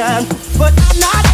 time, but I'm not.